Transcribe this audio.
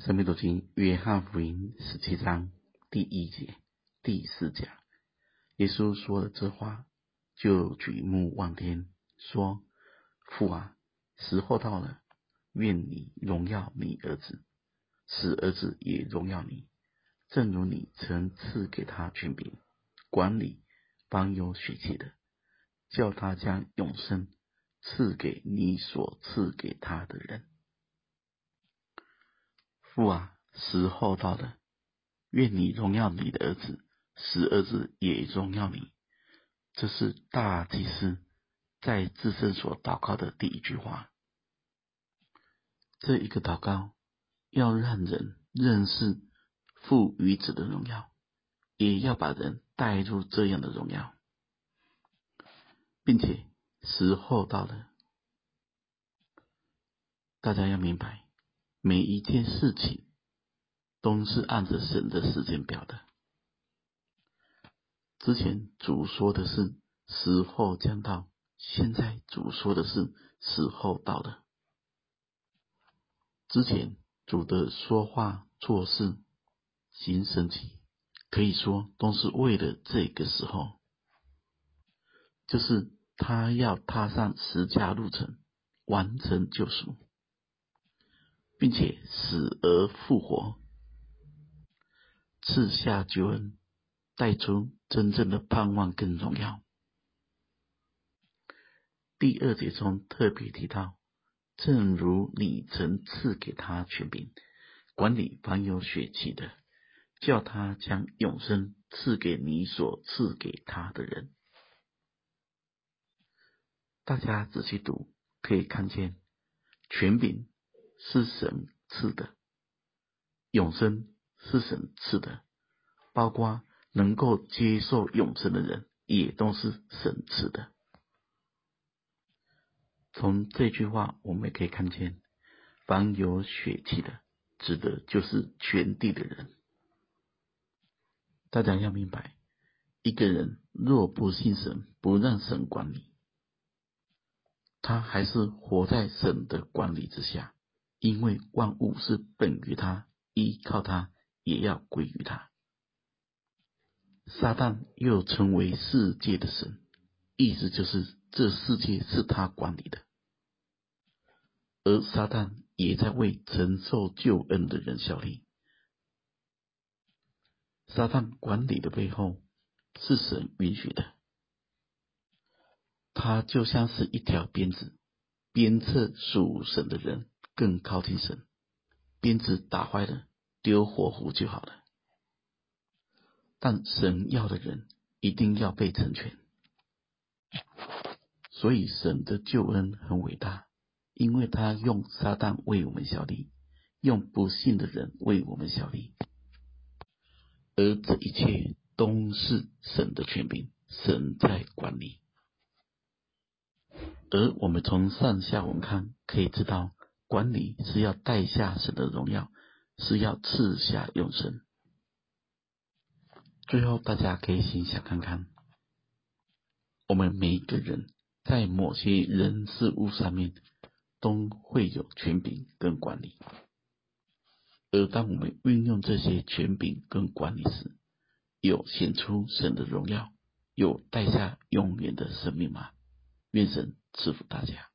生命读经，约翰福音十七章第一节第四讲，耶稣说了这话，就举目望天，说：“父啊，时候到了，愿你荣耀你儿子，使儿子也荣耀你，正如你曾赐给他权柄，管理凡有血气的，叫他将永生赐给你所赐给他的人。”父啊，时候到了，愿你荣耀你的儿子，使儿子也荣耀你。这是大祭司在自身所祷告的第一句话。这一个祷告要让人认识父与子的荣耀，也要把人带入这样的荣耀，并且时候到了，大家要明白。每一件事情都是按着神的时间表的。之前主说的是时候将到，现在主说的是时候到了。之前主的说话、做事、行神迹，可以说都是为了这个时候，就是他要踏上十架路程，完成救赎。并且死而复活，赐下救恩，带出真正的盼望跟荣耀。第二节中特别提到，正如你曾赐给他权柄，管理凡有血气的，叫他将永生赐给你所赐给他的人。大家仔细读，可以看见权柄。是神赐的，永生是神赐的，包括能够接受永生的人，也都是神赐的。从这句话，我们也可以看见，凡有血气的，指的就是全地的人。大家要明白，一个人若不信神，不让神管理，他还是活在神的管理之下。因为万物是本于他，依靠他，也要归于他。撒旦又称为世界的神，意思就是这世界是他管理的，而撒旦也在为承受救恩的人效力。撒旦管理的背后是神允许的，他就像是一条鞭子，鞭策属神的人。更靠近神，鞭子打坏了，丢火湖就好了。但神要的人一定要被成全，所以神的救恩很伟大，因为他用撒旦为我们效力，用不信的人为我们效力，而这一切都是神的权柄，神在管理。而我们从上下文看，可以知道。管理是要带下神的荣耀，是要赐下永生。最后，大家可以心想看看，我们每一个人在某些人事物上面都会有权柄跟管理，而当我们运用这些权柄跟管理时，有显出神的荣耀，有带下永远的生命吗？愿神赐福大家。